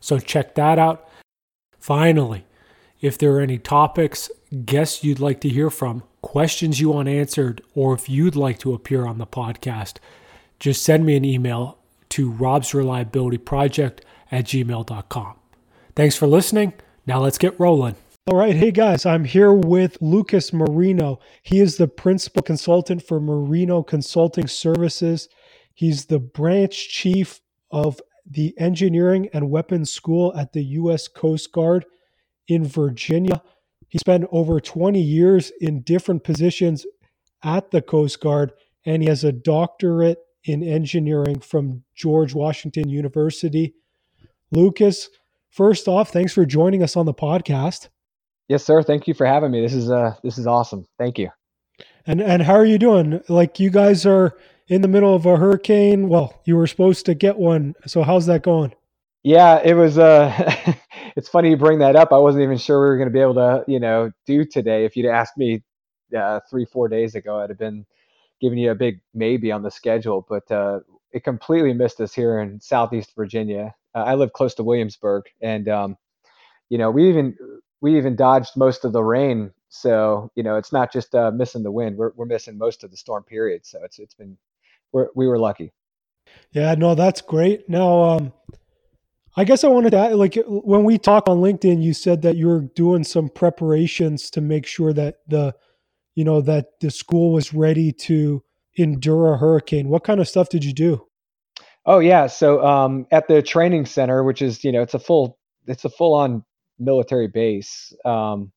So check that out. Finally, if there are any topics, guests you'd like to hear from, questions you want answered, or if you'd like to appear on the podcast, just send me an email to robsreliabilityproject at gmail.com. Thanks for listening. Now let's get rolling. All right. Hey guys, I'm here with Lucas Marino. He is the principal consultant for Marino Consulting Services. He's the branch chief of the Engineering and Weapons School at the U.S. Coast Guard in Virginia. He spent over 20 years in different positions at the Coast Guard, and he has a doctorate in engineering from George Washington University. Lucas, first off, thanks for joining us on the podcast. Yes, sir. Thank you for having me. This is uh this is awesome. Thank you. And and how are you doing? Like you guys are in the middle of a hurricane. Well, you were supposed to get one. So how's that going? Yeah, it was. Uh, it's funny you bring that up. I wasn't even sure we were going to be able to, you know, do today. If you'd asked me uh, three, four days ago, I'd have been giving you a big maybe on the schedule. But uh, it completely missed us here in Southeast Virginia. Uh, I live close to Williamsburg, and um, you know, we even we even dodged most of the rain. So you know, it's not just uh, missing the wind. We're we're missing most of the storm period. So it's it's been we're, we were lucky. Yeah, no, that's great. Now, um, I guess I wanted to add, like when we talk on LinkedIn, you said that you were doing some preparations to make sure that the, you know, that the school was ready to endure a hurricane. What kind of stuff did you do? Oh yeah, so um, at the training center, which is you know it's a full it's a full on military base. Um,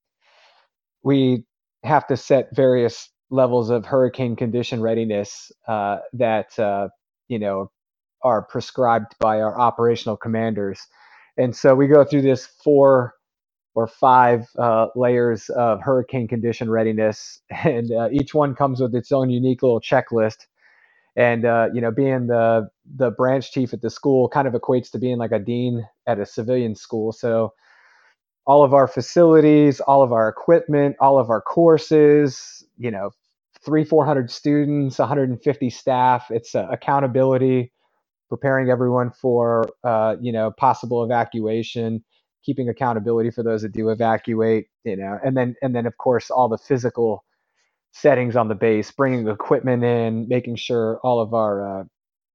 we have to set various levels of hurricane condition readiness uh, that uh, you know are prescribed by our operational commanders. And so we go through this four or five uh, layers of hurricane condition readiness, and uh, each one comes with its own unique little checklist. And uh, you know, being the the branch chief at the school kind of equates to being like a dean at a civilian school. So all of our facilities, all of our equipment, all of our courses, you know, three, 400 students, 150 staff. It's uh, accountability, preparing everyone for, uh, you know, possible evacuation, keeping accountability for those that do evacuate, you know, and then, and then of course, all the physical settings on the base, bringing equipment in, making sure all of our, uh,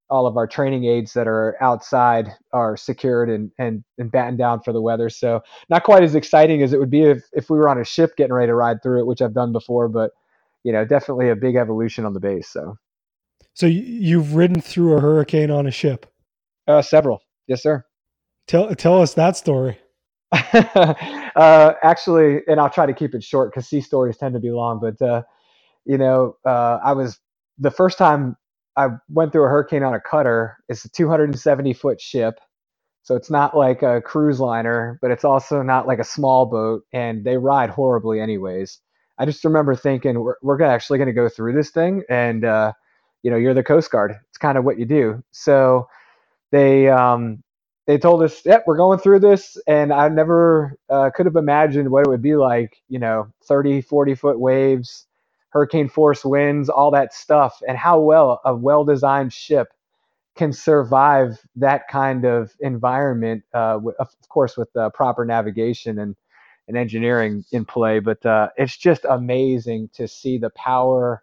all of our training aids that are outside are secured and, and, and battened down for the weather. So not quite as exciting as it would be if, if we were on a ship getting ready to ride through it, which I've done before, but you know, definitely a big evolution on the base. So, so you've ridden through a hurricane on a ship? Uh, several, yes, sir. Tell tell us that story. uh, actually, and I'll try to keep it short because sea stories tend to be long. But uh, you know, uh, I was the first time I went through a hurricane on a cutter. It's a 270 foot ship, so it's not like a cruise liner, but it's also not like a small boat, and they ride horribly, anyways. I just remember thinking we're, we're actually going to go through this thing, and uh, you know, you're the Coast Guard. It's kind of what you do. So they um, they told us, "Yep, we're going through this," and I never uh, could have imagined what it would be like. You know, 30, 40 foot waves, hurricane force winds, all that stuff, and how well a well designed ship can survive that kind of environment. Uh, of course, with uh, proper navigation and and engineering in play, but uh, it's just amazing to see the power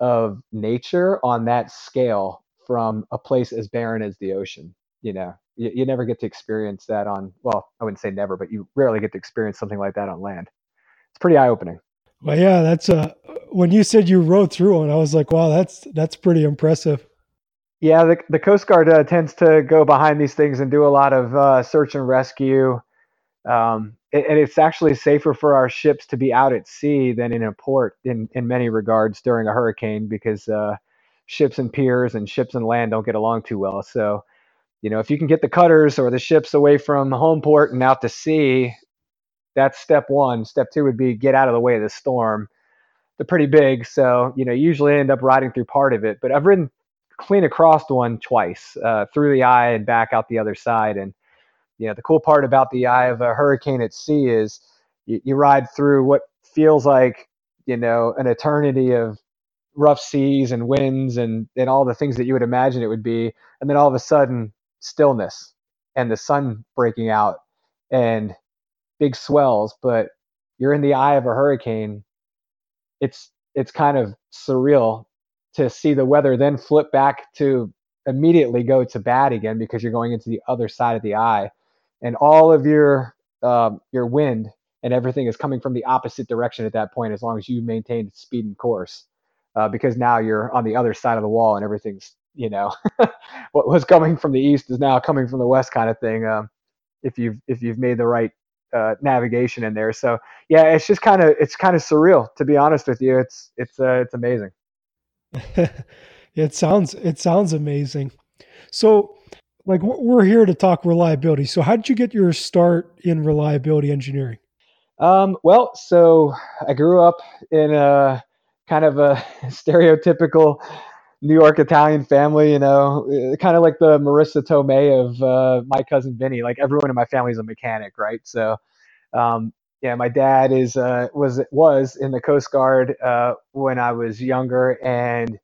of nature on that scale from a place as barren as the ocean. You know, you, you never get to experience that on. Well, I wouldn't say never, but you rarely get to experience something like that on land. It's pretty eye opening. Well, yeah, that's uh when you said you rode through one, I was like, wow, that's that's pretty impressive. Yeah, the the Coast Guard uh, tends to go behind these things and do a lot of uh, search and rescue. Um, and it's actually safer for our ships to be out at sea than in a port in, in many regards during a hurricane because uh, ships and piers and ships and land don't get along too well. So, you know, if you can get the cutters or the ships away from home port and out to sea, that's step one. Step two would be get out of the way of the storm. They're pretty big, so you know, usually end up riding through part of it. But I've ridden clean across one twice, uh, through the eye and back out the other side, and you know, the cool part about the eye of a hurricane at sea is you, you ride through what feels like, you know, an eternity of rough seas and winds and, and all the things that you would imagine it would be. And then all of a sudden, stillness and the sun breaking out and big swells. But you're in the eye of a hurricane. It's it's kind of surreal to see the weather then flip back to immediately go to bad again because you're going into the other side of the eye and all of your um, your wind and everything is coming from the opposite direction at that point as long as you maintain speed and course. Uh, because now you're on the other side of the wall and everything's you know what was coming from the east is now coming from the west kind of thing um, if you've if you've made the right uh, navigation in there. So yeah it's just kind of it's kind of surreal to be honest with you. It's it's uh, it's amazing. It sounds it sounds amazing. So like we're here to talk reliability. So how did you get your start in reliability engineering? Um, well, so I grew up in a kind of a stereotypical New York Italian family, you know, eh, kind of like the Marisa Tomei of uh, my cousin Vinny. Like everyone in my family is a mechanic, right? So, um, yeah, my dad is uh, was was in the Coast Guard uh, when I was younger, and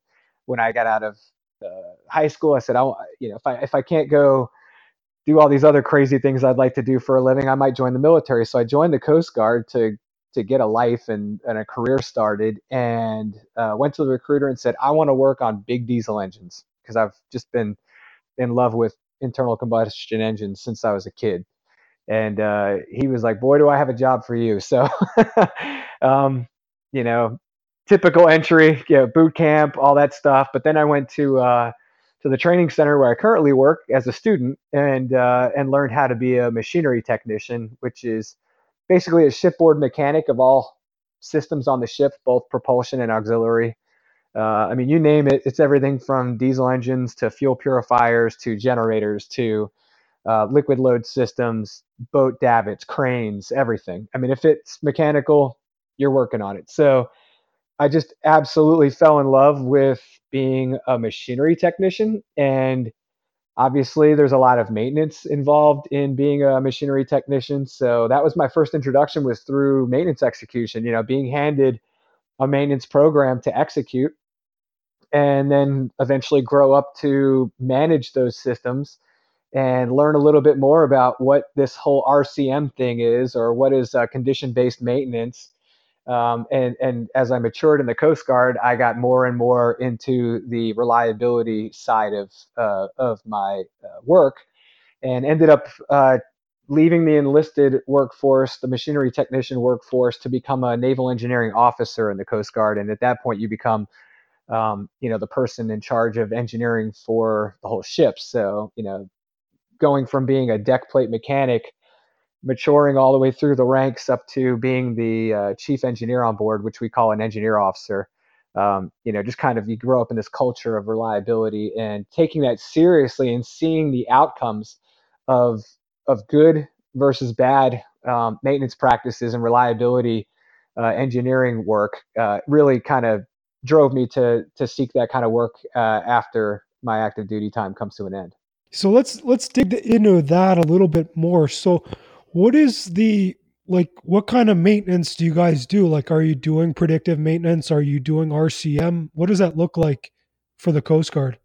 when I got out of uh, high school. I said, I, you know, if I if I can't go do all these other crazy things I'd like to do for a living, I might join the military. So I joined the Coast Guard to to get a life and, and a career started, and uh, went to the recruiter and said, I want to work on big diesel engines because I've just been in love with internal combustion engines since I was a kid. And uh, he was like, "Boy, do I have a job for you!" So, um, you know, typical entry, you know, boot camp, all that stuff. But then I went to uh, to the training center where I currently work as a student and uh, and learned how to be a machinery technician, which is basically a shipboard mechanic of all systems on the ship, both propulsion and auxiliary. Uh, I mean, you name it, it's everything from diesel engines to fuel purifiers to generators to uh, liquid load systems, boat davits, cranes, everything. I mean, if it's mechanical, you're working on it. So I just absolutely fell in love with being a machinery technician. And obviously, there's a lot of maintenance involved in being a machinery technician. So that was my first introduction was through maintenance execution, you know, being handed a maintenance program to execute and then eventually grow up to manage those systems and learn a little bit more about what this whole RCM thing is or what is uh, condition based maintenance um, and and as I matured in the Coast Guard, I got more and more into the reliability side of uh, of my uh, work, and ended up uh, leaving the enlisted workforce, the machinery technician workforce, to become a naval engineering officer in the Coast Guard. And at that point, you become um, you know the person in charge of engineering for the whole ship. So you know, going from being a deck plate mechanic maturing all the way through the ranks up to being the uh, chief engineer on board, which we call an engineer officer. Um, you know, just kind of you grow up in this culture of reliability and taking that seriously and seeing the outcomes of of good versus bad um, maintenance practices and reliability uh, engineering work uh, really kind of drove me to to seek that kind of work uh, after my active duty time comes to an end. So let's let's dig into that a little bit more. So what is the like what kind of maintenance do you guys do? Like are you doing predictive maintenance? Are you doing RCM? What does that look like for the Coast Guard?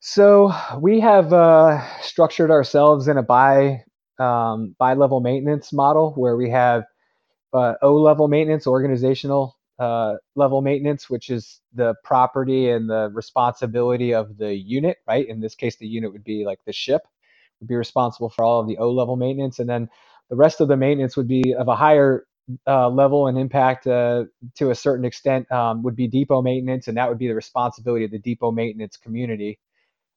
So we have uh, structured ourselves in a bi um, bi level maintenance model where we have uh, O level maintenance, organizational uh, level maintenance, which is the property and the responsibility of the unit, right? In this case, the unit would be like the ship would be responsible for all of the O level maintenance, and then the rest of the maintenance would be of a higher uh, level and impact uh, to a certain extent um, would be depot maintenance, and that would be the responsibility of the depot maintenance community.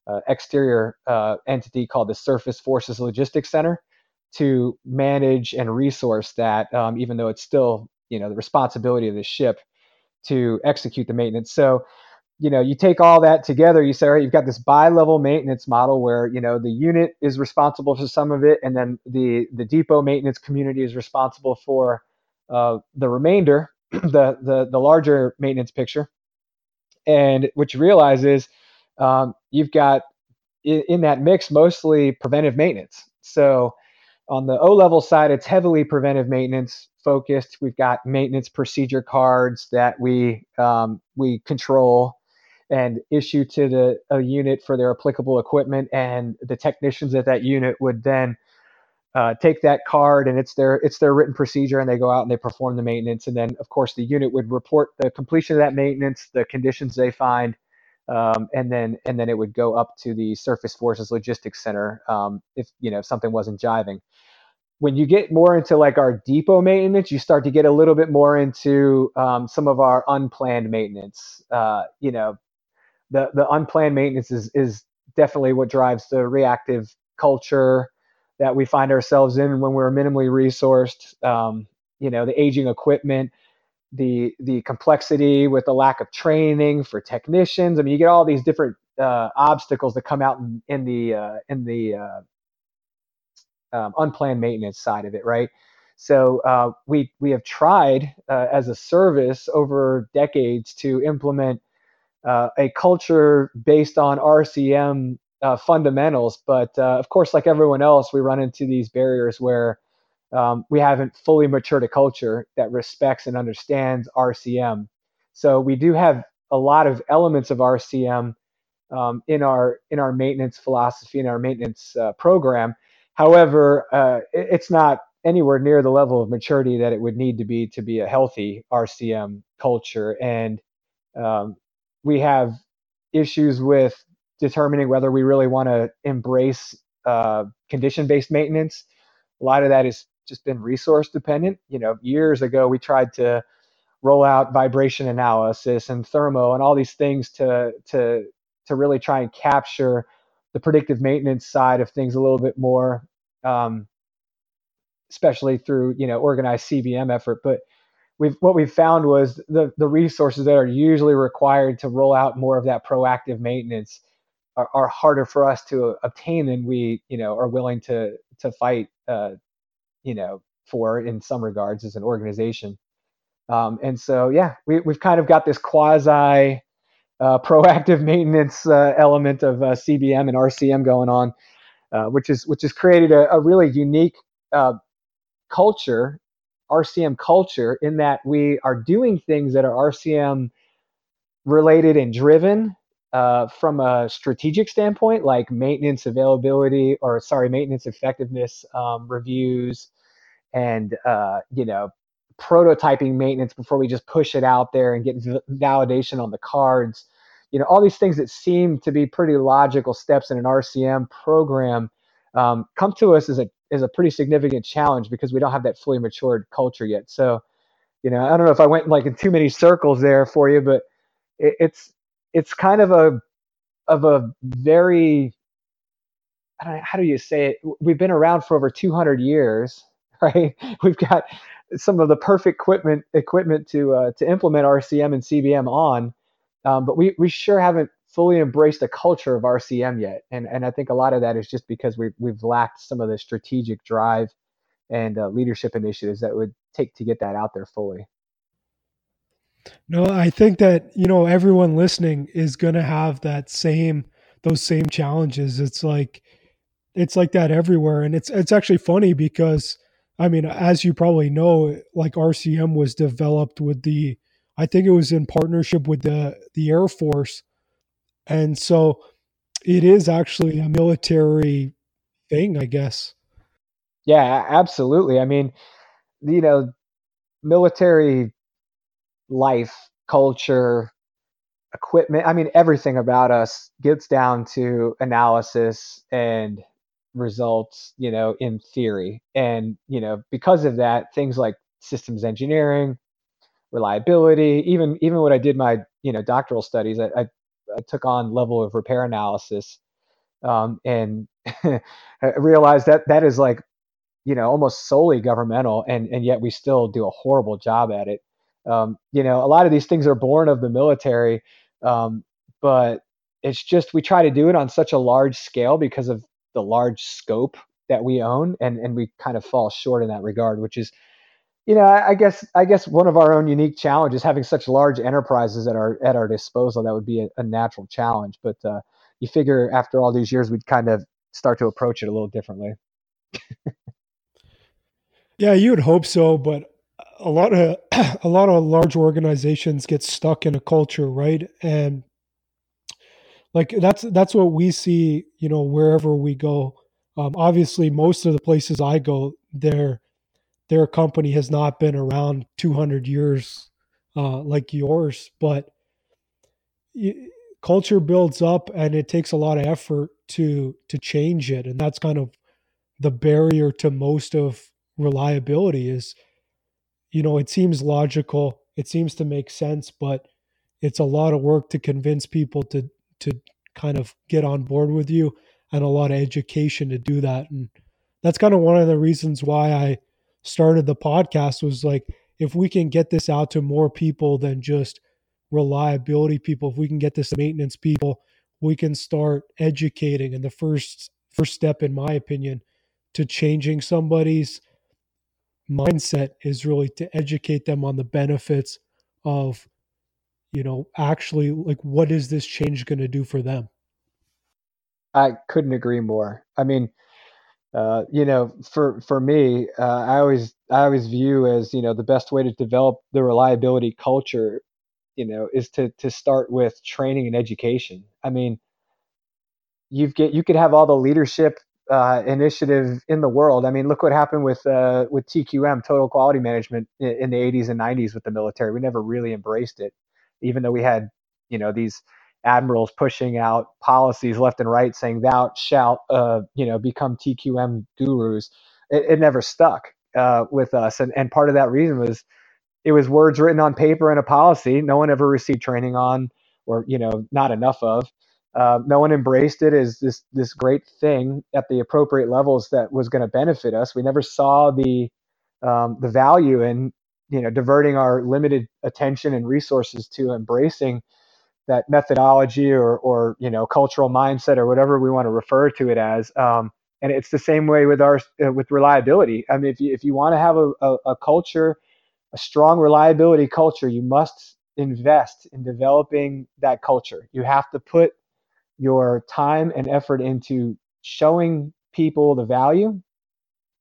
Uh, exterior uh, entity called the Surface Forces Logistics Center to manage and resource that, um, even though it's still you know the responsibility of the ship to execute the maintenance. So you know, you take all that together, you say, all right, you've got this bi-level maintenance model where, you know, the unit is responsible for some of it, and then the the depot maintenance community is responsible for uh, the remainder, the, the the larger maintenance picture. And what you realize is um, you've got in, in that mix mostly preventive maintenance. So on the O level side, it's heavily preventive maintenance focused. We've got maintenance procedure cards that we um, we control and issue to the a unit for their applicable equipment, and the technicians at that unit would then uh, take that card and it's their it's their written procedure, and they go out and they perform the maintenance, and then of course the unit would report the completion of that maintenance, the conditions they find. Um, and then and then it would go up to the Surface Forces Logistics Center um, if you know if something wasn't jiving when you get more into like our depot maintenance, you start to get a little bit more into um, some of our unplanned maintenance. Uh, you know, the the unplanned maintenance is is definitely what drives the reactive culture that we find ourselves in when we're minimally resourced. Um, you know, the aging equipment, the the complexity with the lack of training for technicians. I mean, you get all these different uh, obstacles that come out in, in the uh, in the uh, um, unplanned maintenance side of it, right? So uh, we we have tried uh, as a service over decades to implement uh, a culture based on RCM uh, fundamentals. But uh, of course, like everyone else, we run into these barriers where um, we haven't fully matured a culture that respects and understands RCM. So we do have a lot of elements of RCM um, in our in our maintenance philosophy and our maintenance uh, program. However, uh, it, it's not anywhere near the level of maturity that it would need to be to be a healthy RCM culture. And um, we have issues with determining whether we really want to embrace uh, condition-based maintenance. A lot of that has just been resource dependent. You know, years ago we tried to roll out vibration analysis and thermo and all these things to to to really try and capture the predictive maintenance side of things a little bit more, um, especially through you know organized CBM effort. But we've what we've found was the the resources that are usually required to roll out more of that proactive maintenance are, are harder for us to obtain than we you know are willing to to fight uh, you know for in some regards as an organization. Um, and so yeah, we we've kind of got this quasi uh, proactive maintenance uh, element of uh, CBM and RCM going on, uh, which is which has created a, a really unique uh, culture RCM culture in that we are doing things that are RCM related and driven uh, from a strategic standpoint, like maintenance availability or sorry, maintenance effectiveness um, reviews, and uh, you know prototyping maintenance before we just push it out there and get validation on the cards. You know all these things that seem to be pretty logical steps in an RCM program um, come to us as a is a pretty significant challenge because we don't have that fully matured culture yet. So, you know, I don't know if I went like in too many circles there for you, but it, it's it's kind of a of a very know, how do you say it? We've been around for over 200 years, right? We've got some of the perfect equipment equipment to uh, to implement RCM and CBM on, um, but we we sure haven't fully embraced the culture of RCM yet. And and I think a lot of that is just because we've we've lacked some of the strategic drive and uh, leadership initiatives that would take to get that out there fully. No, I think that you know everyone listening is going to have that same those same challenges. It's like it's like that everywhere, and it's it's actually funny because I mean, as you probably know, like RCM was developed with the I think it was in partnership with the the Air Force and so it is actually a military thing, I guess. Yeah, absolutely. I mean, you know, military life, culture, equipment, I mean, everything about us gets down to analysis and results, you know, in theory. And, you know, because of that, things like systems engineering, reliability, even even when I did my, you know, doctoral studies, I, I, took on level of repair analysis um, and realized that that is like, you know, almost solely governmental, and and yet we still do a horrible job at it. Um, you know, a lot of these things are born of the military, um, but it's just we try to do it on such a large scale because of the large scope that we own, and and we kind of fall short in that regard, which is, you know, I, I guess I guess one of our own unique challenges having such large enterprises at our at our disposal. That would be a, a natural challenge, but uh, you figure after all these years, we'd kind of start to approach it a little differently. yeah, you would hope so, but a lot of a lot of large organizations get stuck in a culture, right? And like that's that's what we see, you know, wherever we go. Um, obviously, most of the places I go, their their company has not been around 200 years uh, like yours, but culture builds up and it takes a lot of effort to to change it. And that's kind of the barrier to most of reliability is you know it seems logical it seems to make sense but it's a lot of work to convince people to to kind of get on board with you and a lot of education to do that. And that's kind of one of the reasons why I started the podcast was like if we can get this out to more people than just reliability people, if we can get this maintenance people, we can start educating. And the first first step, in my opinion, to changing somebody's mindset is really to educate them on the benefits of, you know, actually like what is this change going to do for them? I couldn't agree more. I mean, uh, you know, for for me, uh, I always I always view as you know the best way to develop the reliability culture you know, is to to start with training and education. I mean, you've get you could have all the leadership uh, initiative in the world. I mean, look what happened with uh, with TQM, Total Quality Management, in, the 80s and 90s with the military. We never really embraced it, even though we had, you know, these admirals pushing out policies left and right saying thou shalt, uh, you know, become TQM gurus. It, it never stuck uh, with us, and and part of that reason was it was words written on paper and a policy no one ever received training on or you know not enough of. Uh, no one embraced it as this this great thing at the appropriate levels that was going to benefit us. We never saw the um, the value in you know diverting our limited attention and resources to embracing that methodology or or you know cultural mindset or whatever we want to refer to it as um, and it's the same way with our uh, with reliability i mean if you if you want to have a, a, a culture a strong reliability culture, you must invest in developing that culture. You have to put your time and effort into showing people the value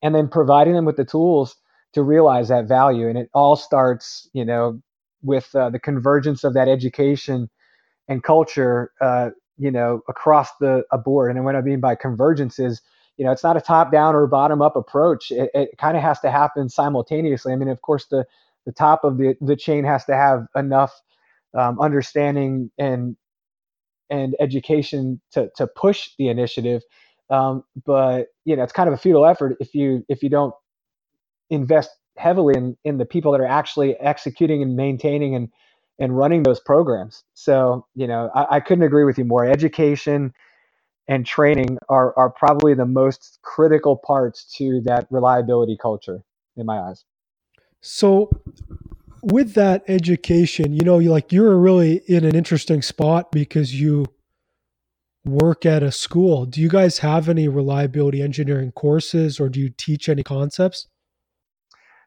and then providing them with the tools to realize that value. And it all starts, you know, with uh, the convergence of that education and culture, uh, you know, across the board. And what I mean by convergence is, you know, it's not a top down or bottom up approach. It, it kind of has to happen simultaneously. I mean, of course, the the top of the, the chain has to have enough um, understanding and and education to to push the initiative. Um, but you know, it's kind of a futile effort if you if you don't invest heavily in in the people that are actually executing and maintaining and and running those programs. So you know, I, I couldn't agree with you more. Education and training are are probably the most critical parts to that reliability culture in my eyes. So with that education, you know, you like you're really in an interesting spot because you work at a school. Do you guys have any reliability engineering courses or do you teach any concepts?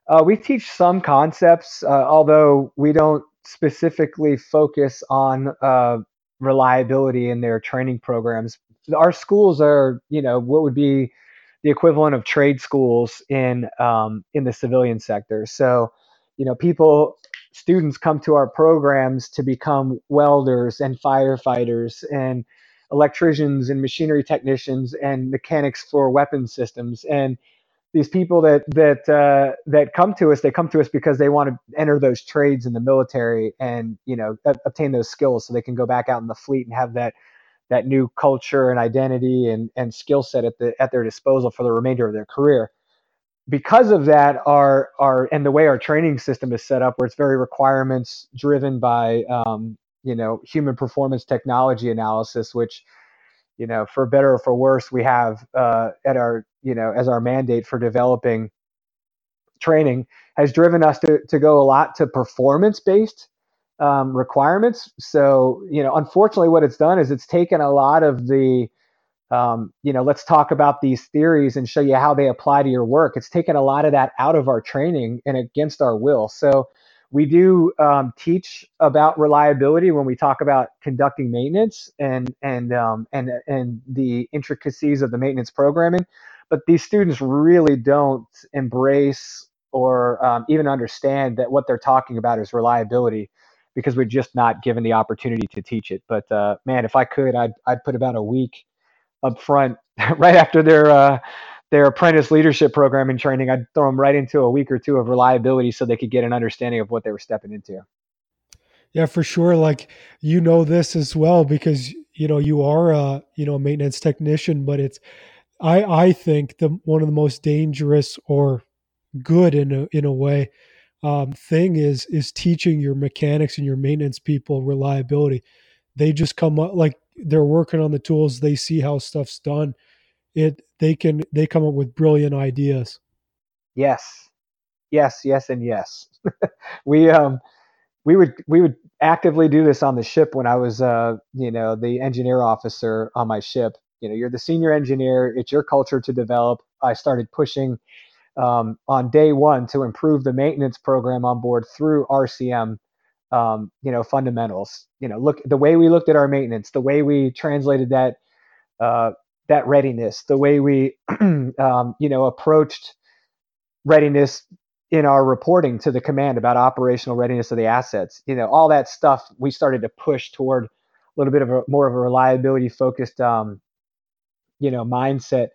Uh, we teach some concepts, uh, although we don't specifically focus on uh, reliability in their training programs. Our schools are, you know, what would be the equivalent of trade schools in um, in the civilian sector. So, you know, people students come to our programs to become welders and firefighters and electricians and machinery technicians and mechanics for weapon systems and these people that that uh, that come to us they come to us because they want to enter those trades in the military and you know obtain those skills so they can go back out in the fleet and have that that new culture and identity and, and skill set at the at their disposal for the remainder of their career. Because of that, our our and the way our training system is set up, where it's very requirements driven by um, you know human performance technology analysis, which you know for better or for worse we have uh, at our you know as our mandate for developing training has driven us to, to go a lot to performance based um, requirements. So, you know, unfortunately, what it's done is it's taken a lot of the, um, you know, let's talk about these theories and show you how they apply to your work. It's taken a lot of that out of our training and against our will. So, we do um, teach about reliability when we talk about conducting maintenance and and um, and and the intricacies of the maintenance programming. But these students really don't embrace or um, even understand that what they're talking about is reliability because we're just not given the opportunity to teach it. But uh, man, if I could, I'd I'd put about a week up front right after their uh, their apprentice leadership program and training. I'd throw them right into a week or two of reliability so they could get an understanding of what they were stepping into. Yeah, for sure. Like you know this as well because you know you are a you know a maintenance technician, but it's I I think the one of the most dangerous or good in a in a way um, thing is is teaching your mechanics and your maintenance people reliability. They just come up like they're working on the tools. They see how stuff's done. It they can they come up with brilliant ideas. Yes, yes, yes, and yes. we um we would we would actively do this on the ship when I was uh you know the engineer officer on my ship. You know, you're the senior engineer. It's your culture to develop. I started pushing um, on day one to improve the maintenance program on board through RCM. Um, you know, fundamentals. You know, look the way we looked at our maintenance, the way we translated that uh, that readiness, the way we um, you know approached readiness in our reporting to the command about operational readiness of the assets. You know, all that stuff we started to push toward a little bit of a more of a reliability focused um, you know mindset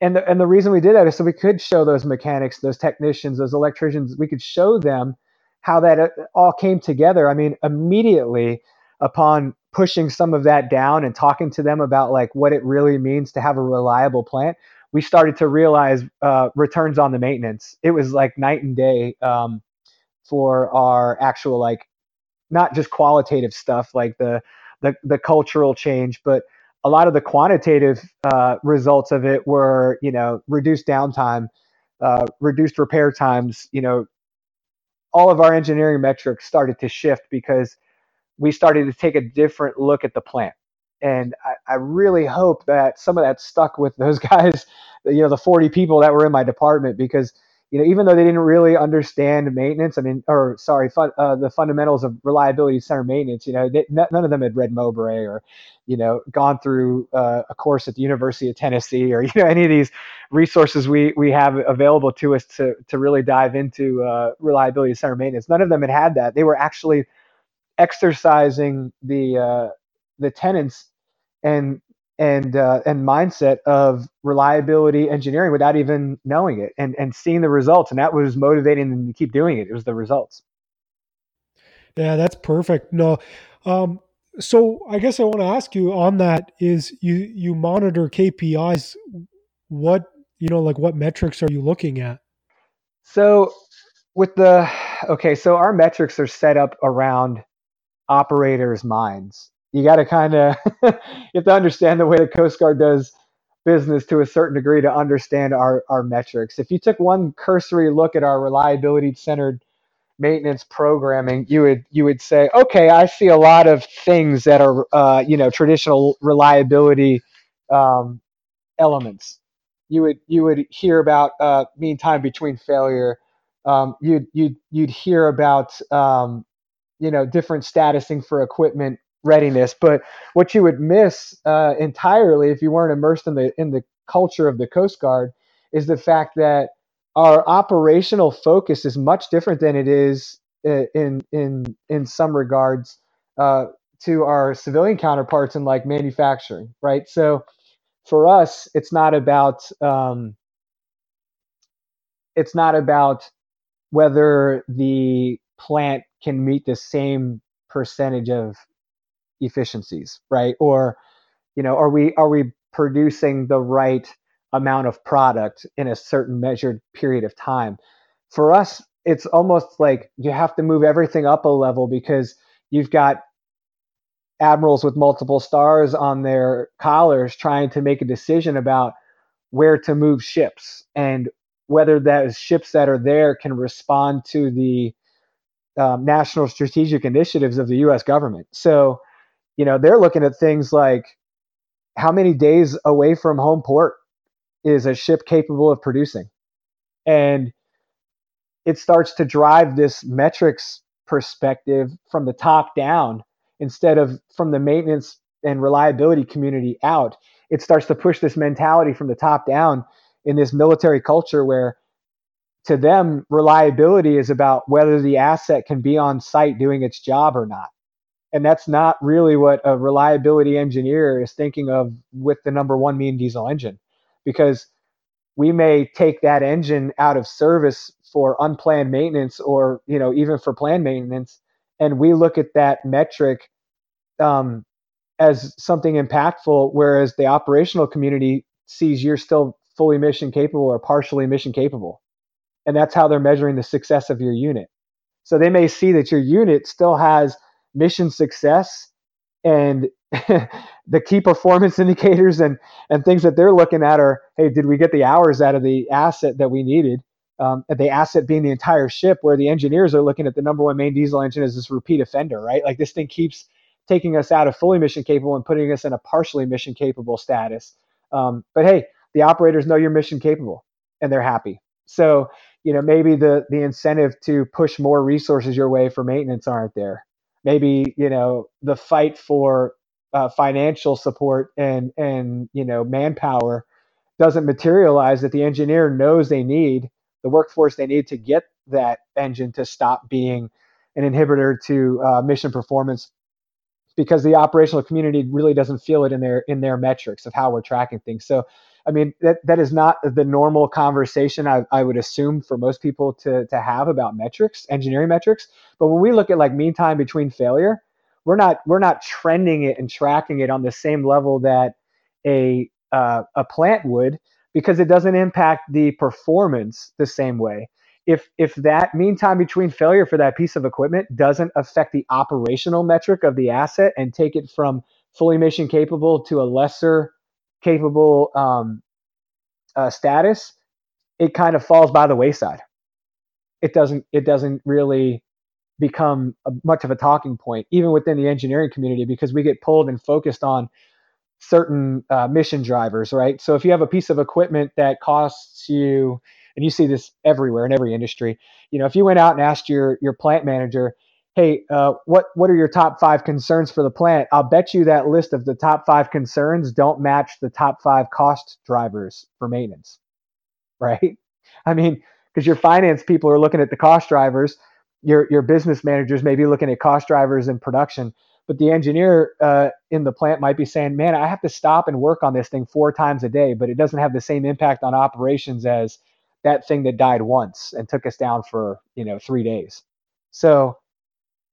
and the, and the reason we did that is so we could show those mechanics, those technicians, those electricians, we could show them how that uh, all came together. I mean, immediately upon pushing some of that down and talking to them about like what it really means to have a reliable plant, we started to realize uh, returns on the maintenance. It was like night and day um, for our actual like not just qualitative stuff like the the, the cultural change, but a lot of the quantitative uh, results of it were, you know, reduced downtime, uh, reduced repair times. You know, all of our engineering metrics started to shift because we started to take a different look at the plant. And I, I really hope that some of that stuck with those guys, you know, the 40 people that were in my department because you know, even though they didn't really understand maintenance, I mean, or sorry, fun, uh, the fundamentals of reliability center maintenance, you know, they, none of them had read Moubray or, you know, gone through uh, a course at the University of Tennessee or, you know, any of these resources we, we have available to us to, to really dive into uh, reliability center maintenance. None of them had had that. They were actually exercising the, uh, the tenants and and uh, and mindset of reliability engineering without even knowing it and and seeing the results. And that was motivating them to keep doing it. It was the results. Yeah that's perfect. No um, so i guess i want to ask you on that is you you monitor kpis what you know like what metrics are you looking at? So with the okay so our metrics are set up around operators minds you got to kind of you have to understand the way the Coast Guard does business to a certain degree to understand our, our metrics. If you took one cursory look at our reliability centered maintenance programming, you would you would say, okay, I see a lot of things that are uh, you know traditional reliability um, elements. You would you would hear about uh, mean time between failure. Um, you'd you'd you'd hear about um, you know different statusing for equipment readiness. But what you would miss uh, entirely if you weren't immersed in the in the culture of the Coast Guard is the fact that our operational focus is much different than it is uh, in in in some regards uh, to our civilian counterparts in like manufacturing, right? So for us, it's not about um, it's not about whether the plant can meet the same percentage of efficiencies, right? Or you know, are we are we producing the right amount of product in a certain measured period of time? For us, it's almost like you have to move everything up a level because you've got admirals with multiple stars on their collars trying to make a decision about where to move ships and whether those ships that are there can respond to the um, national strategic initiatives of the U.S. government. So, you know, they're looking at things like how many days away from home port is a ship capable of producing, and it starts to drive this metrics perspective from the top down instead of from the maintenance and reliability community out. It starts to push this mentality from the top down in this military culture where to them reliability is about whether the asset can be on site doing its job or not and that's not really what a reliability engineer is thinking of with the number one mean diesel engine because we may take that engine out of service for unplanned maintenance or you know even for planned maintenance and we look at that metric um, as something impactful whereas the operational community sees you're still fully mission capable or partially mission capable. And that's how they're measuring the success of your unit. So they may see that your unit still has mission success and the key performance indicators and and things that they're looking at are hey did we get the hours out of the asset that we needed? Um, the asset being the entire ship where the engineers are looking at the number one main diesel engine as this repeat offender right? Like this thing keeps taking us out of fully mission capable and putting us in a partially mission capable status. Um, but hey the operators know you're mission capable and they're happy. So you know maybe the the incentive to push more resources your way for maintenance aren't there maybe you know the fight for uh, financial support and and you know manpower doesn't materialize that the engineer knows they need the workforce they need to get that engine to stop being an inhibitor to uh, mission performance because the operational community really doesn't feel it in their in their metrics of how we're tracking things. So I mean, that, that is not the normal conversation I, I would assume for most people to, to have about metrics, engineering metrics. But when we look at like mean time between failure, we're not we're not trending it and tracking it on the same level that a uh, a plant would because it doesn't impact the performance the same way. If if that mean time between failure for that piece of equipment doesn't affect the operational metric of the asset and take it from fully mission capable to a lesser capable um, uh, status, it kind of falls by the wayside. It doesn't. It doesn't really become a, much of a talking point, even within the engineering community, because we get pulled and focused on certain uh, mission drivers, right? So if you have a piece of equipment that costs you, and you see this everywhere in every industry, you know, if you went out and asked your your plant manager, hey, uh, what what are your top five concerns for the plant? I'll bet you that list of the top five concerns don't match the top five cost drivers for maintenance, right? I mean, because your finance people are looking at the cost drivers, your your business managers may be looking at cost drivers in production, but the engineer uh, in the plant might be saying, "Man, I have to stop and work on this thing four times a day, but it doesn't have the same impact on operations as that thing that died once and took us down for you know three days." So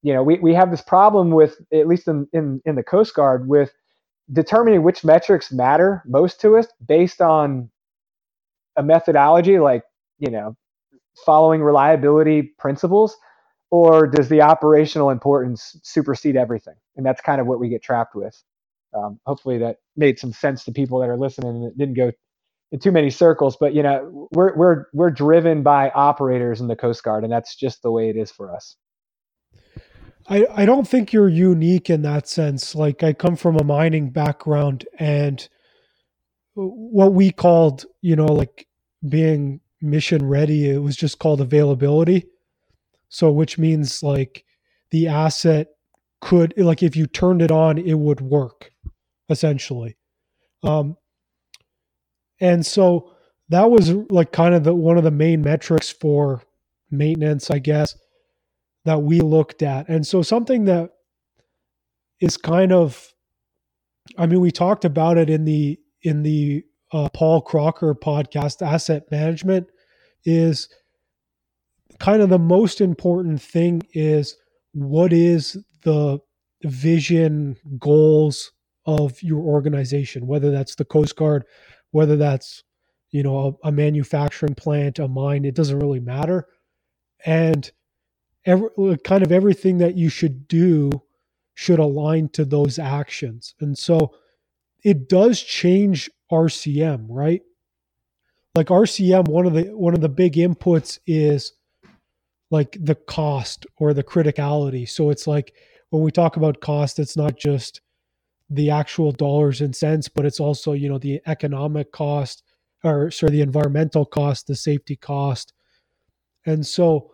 you know, we, we have this problem with, at least in, in, in the Coast Guard, with determining which metrics matter most to us based on a methodology like, you know, following reliability principles, or does the operational importance supersede everything? And that's kind of what we get trapped with. Um, hopefully that made some sense to people that are listening and it didn't go in too many circles. But you know, we're we're we're driven by operators in the Coast Guard, and that's just the way it is for us. I, I don't think you're unique in that sense. Like I come from a mining background and what we called, you know, like being mission ready, it was just called availability. So which means like the asset could like if you turned it on, it would work essentially. Um and so that was like kind of the one of the main metrics for maintenance, I guess that we looked at. And so something that is kind of I mean we talked about it in the in the uh, Paul Crocker podcast asset management is kind of the most important thing is what is the vision goals of your organization, whether that's the Coast Guard, whether that's you know a, a manufacturing plant, a mine. It doesn't really matter, and every, uh, kind of everything that you should do should align to those actions. And so it does change RCM, right? Like RCM, one of the one of the big inputs is like the cost or the criticality. So it's like when we talk about cost, it's not just the actual dollars and cents, but it's also, you know, the economic cost or sorry, the environmental cost, the safety cost. And so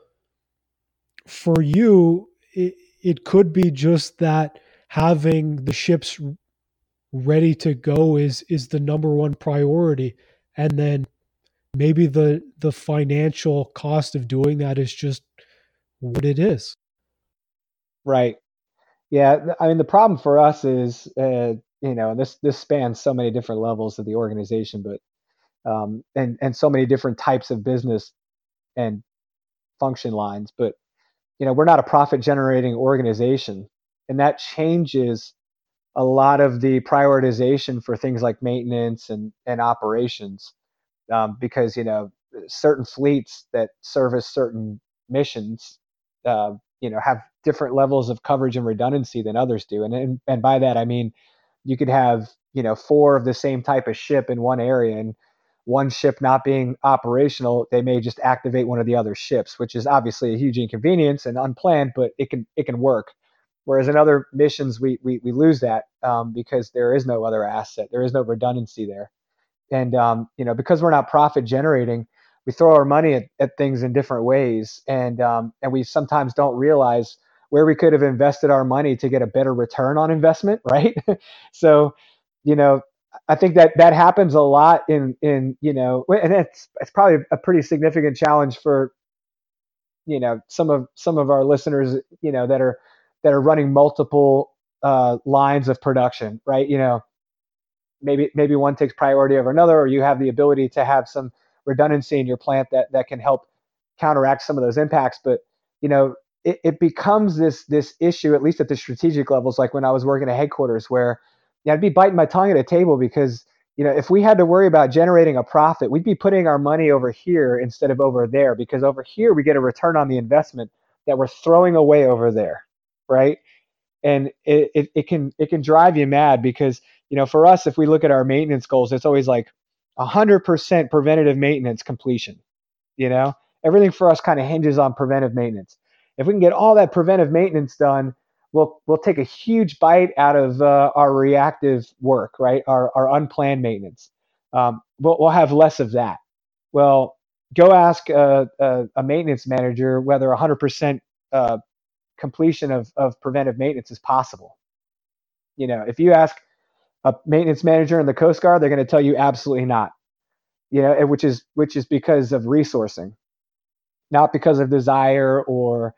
for you, it, it could be just that having the ships ready to go is is the number one priority. And then maybe the the financial cost of doing that is just what it is. Right. Yeah i mean the problem for us is uh, you know this this spans so many different levels of the organization but um, and and so many different types of business and function lines but you know we're not a profit generating organization. And that changes a lot of the prioritization for things like maintenance and and operations um, because you know certain fleets that service certain missions uh, you know have different levels of coverage and redundancy than others do. And, and and by that i mean you could have you know four of the same type of ship in one area and one ship not being operational, they may just activate one of the other ships, which is obviously a huge inconvenience and unplanned, but it can it can work. Whereas in other missions, we we, we lose that um, because there is no other asset, there is no redundancy there, and um, you know because we're not profit generating, we throw our money at, at things in different ways, and um, and we sometimes don't realize where we could have invested our money to get a better return on investment, right? so you know I think that that happens a lot in in you know, and it's it's probably a pretty significant challenge for you know some of some of our listeners you know that are that are running multiple uh, lines of production, right? You know, maybe maybe one takes priority over another, or you have the ability to have some redundancy in your plant that that can help counteract some of those impacts. But you know, it, it becomes this this issue, at least at the strategic levels, like when I was working at headquarters, where yeah, I'd be biting my tongue at a table because you know if we had to worry about generating a profit, we'd be putting our money over here instead of over there because over here we get a return on the investment that we're throwing away over there, right? And it, it, it can it can drive you mad because you know for us if we look at our maintenance goals, it's always like 100% preventative maintenance completion. You know, everything for us kind of hinges on preventive maintenance. If we can get all that preventive maintenance done, we'll we'll take a huge bite out of uh, our reactive work, right? Our our unplanned maintenance. Um, we'll, we'll have less of that. Well, go ask a, a, a maintenance manager whether 100% uh, completion of, of preventive maintenance is possible. You know, if you ask a maintenance manager in the Coast Guard, they're going to tell you absolutely not. You know, which is which is because of resourcing, not because of desire or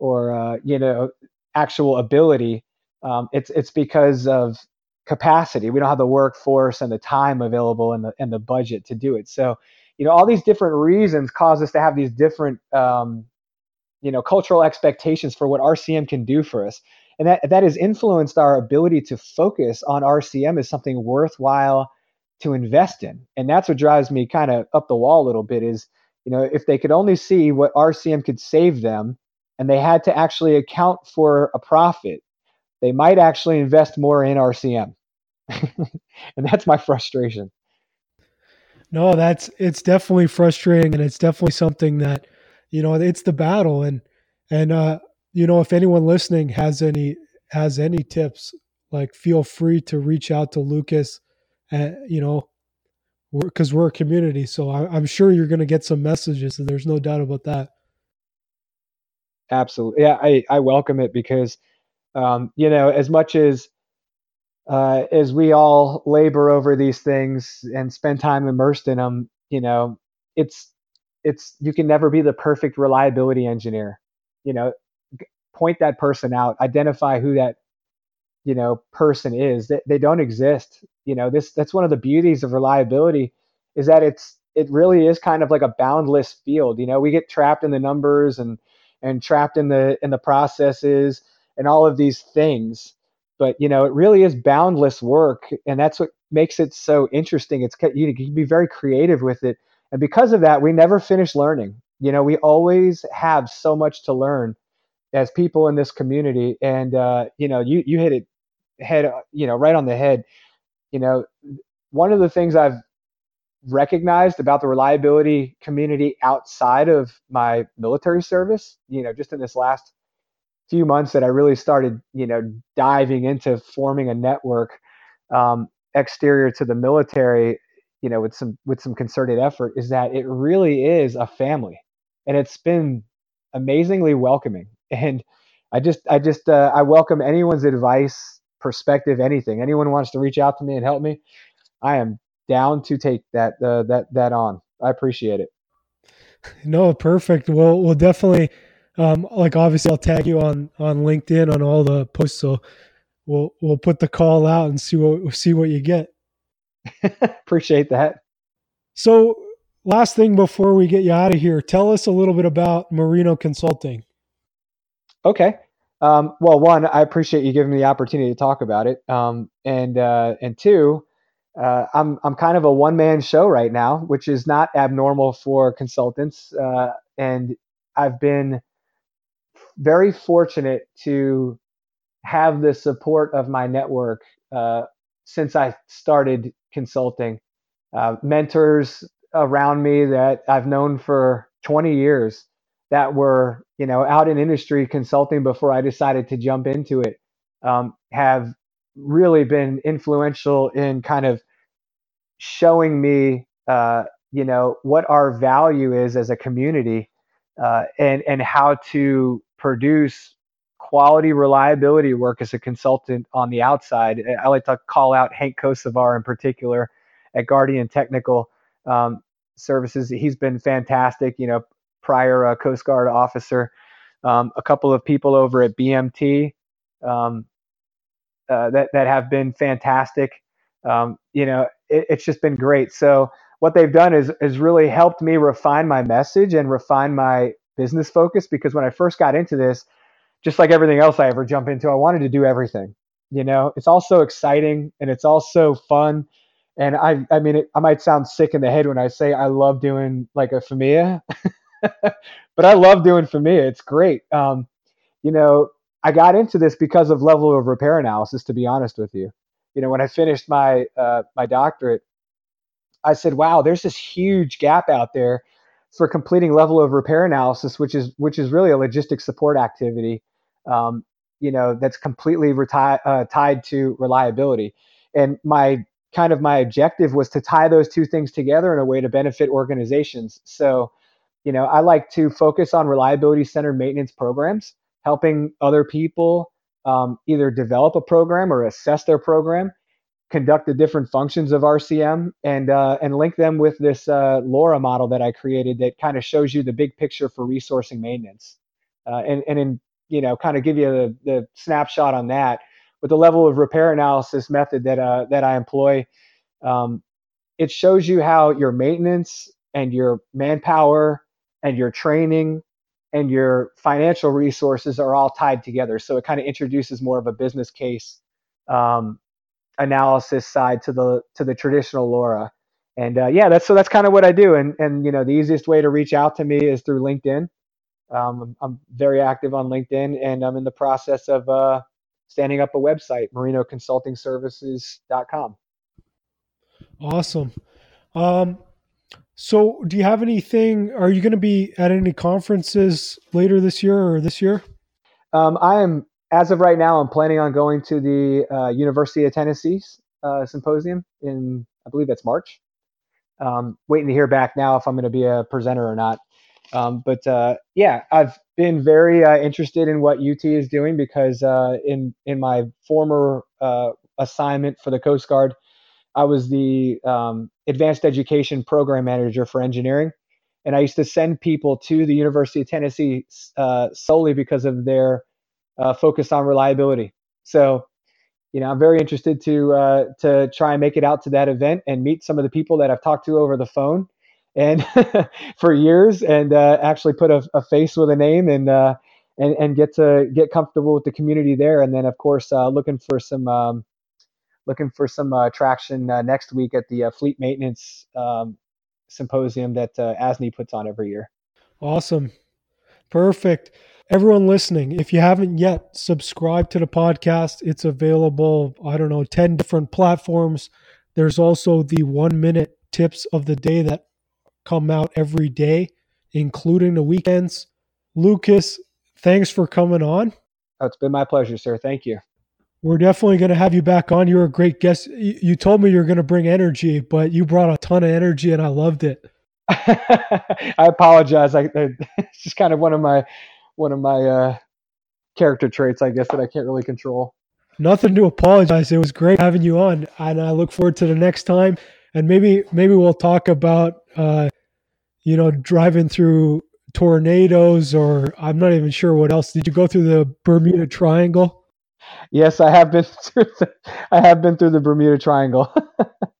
or uh, you know actual ability. Um, it's it's because of capacity. We don't have the workforce and the time available and the and the budget to do it. So, you know, all these different reasons cause us to have these different, um, you know, cultural expectations for what RCM can do for us, and that that has influenced our ability to focus on RCM as something worthwhile to invest in. And that's what drives me kind of up the wall a little bit. Is you know, if they could only see what RCM could save them and they had to actually account for a profit, they might actually invest more in RCM. and that's my frustration. No, that's it's definitely frustrating and it's definitely something that you know, it's the battle and and uh you know, if anyone listening has any has any tips, like feel free to reach out to Lucas. Uh, you know, because we're, a community, so I, am sure you're going to get some messages, and there's no doubt about that. Absolutely. Yeah, I, I welcome it because, um, you know, as much as uh, as we all labor over these things and spend time immersed in them, you know, it's it's you can never be the perfect reliability engineer. You know, point that person out, identify who that you know person is. They, they don't exist. You know, this that's one of the beauties of reliability is that it's it really is kind of like a boundless field. You know, we get trapped in the numbers and and trapped in the in the processes and all of these things but you know, it really is boundless work, and that's what makes it so interesting. It's you can be very creative with it, and because of that, we never finish learning. You know, we always have so much to learn as people in this community, and uh, you know, you you hit it head, you know, right on the head. You know, one of the things I've recognized about the reliability community outside of my military service, you know, just in this last few months that I really started, you know, diving into forming a network um, exterior to the military, you know, with some with some concerted effort, is that it really is a family, and it's been amazingly welcoming. And I just I just uh, I welcome anyone's advice, perspective, anything. Anyone wants to reach out to me and help me, I am down to take that uh, that that on. I appreciate it. No, perfect. Well, we'll definitely um, like obviously I'll tag you on on LinkedIn on all the posts, so we'll we'll put the call out and see what see what you get. Appreciate that. So, last thing before we get you out of here, tell us a little bit about Marino Consulting. Okay. Um, well, one, I appreciate you giving me the opportunity to talk about it, um, and uh, and two, uh, I'm I'm kind of a one man show right now, which is not abnormal for consultants, uh, and I've been very fortunate to have the support of my network uh, since I started consulting. Uh, mentors around me that I've known for 20 years that were, you know, out in industry consulting before I decided to jump into it um, have really been influential in kind of showing me, uh, you know, what our value is as a community uh, and and how to produce quality reliability work as a consultant on the outside. I like to call out Hank Kosovar in particular at Guardian Technical um, Services. He's been fantastic. You know, prior uh, Coast Guard officer. Um, a couple of people over at BMT um, uh, that that have been fantastic. Um, you know, it, it's just been great. So what they've done is is really helped me refine my message and refine my business focus because when I first got into this, just like everything else I ever jump into, I wanted to do everything. You know, it's also exciting and it's also fun. And I, I mean, it, I might sound sick in the head when I say I love doing like a FMEA, but I love doing FMEA. It's great. Um, you know, I got into this because of level of repair analysis. To be honest with you, you know, when I finished my uh, my doctorate, I said, "Wow, there's this huge gap out there for completing level of repair analysis, which is which is really a logistic support activity, um, you know, that's completely reti- uh, tied to reliability. And my kind of my objective was to tie those two things together in a way to benefit organizations. So, you know, I like to focus on reliability centered maintenance programs, helping other people um, either develop a program or assess their program conduct the different functions of RCM and uh, and link them with this uh, LORA model that I created that kind of shows you the big picture for resourcing maintenance, uh, and and in you know kind of give you the, the snapshot on that with the level of repair analysis method that uh, that I employ. Um, it shows you how your maintenance and your manpower and your training and your financial resources are all tied together. So it kind of introduces more of a business case um, analysis side to the to the traditional LORA. And uh, yeah, that's so that's kind of what I do. And and you know, the easiest way to reach out to me is through LinkedIn. Um, I'm very active on LinkedIn, and I'm in the process of uh, standing up a website, marinoconsultingservices.com. Awesome. Um, so, do you have anything? Are you going to be at any conferences later this year or this year? Um, I am as of right now, I'm planning on going to the uh, University of Tennessee uh, symposium in, I believe that's March. Um, waiting to hear back now if I'm going to be a presenter or not. Um, but uh, yeah, I've been very uh, interested in what UT is doing because uh, in in my former uh, assignment for the Coast Guard, I was the um, advanced education program manager for engineering, and I used to send people to the University of Tennessee solely because of their uh, focused on reliability. So, you know, I'm very interested to uh, to try and make it out to that event and meet some of the people that I've talked to over the phone and for years, and uh, actually put a, a, face with a name and uh, and, and get to get comfortable with the community there. And then, of course, uh, looking for some um, looking for some uh, traction uh, next week at the uh, fleet maintenance um, symposium that uh, ASNE puts on every year. Awesome, perfect. Everyone listening, if you haven't yet subscribed to the podcast, it's available. I don't know, ten different platforms. There's also the one minute tips of the day that come out every day, including the weekends. Lucas, thanks for coming on. Oh, it's been my pleasure, sir. Thank you. We're definitely going to have you back on. You're a great guest. You told me you're going to bring energy, but you brought a ton of energy, and I loved it. I apologize. I, it's just kind of one of my one of my uh, character traits, I guess, that I can't really control. Nothing to apologize. It was great having you on, and I look forward to the next time. And maybe maybe we'll talk about uh, you know driving through tornadoes, or I'm not even sure what else. Did you go through the Bermuda Triangle? Yes, I have been through. The, I have been through the Bermuda Triangle.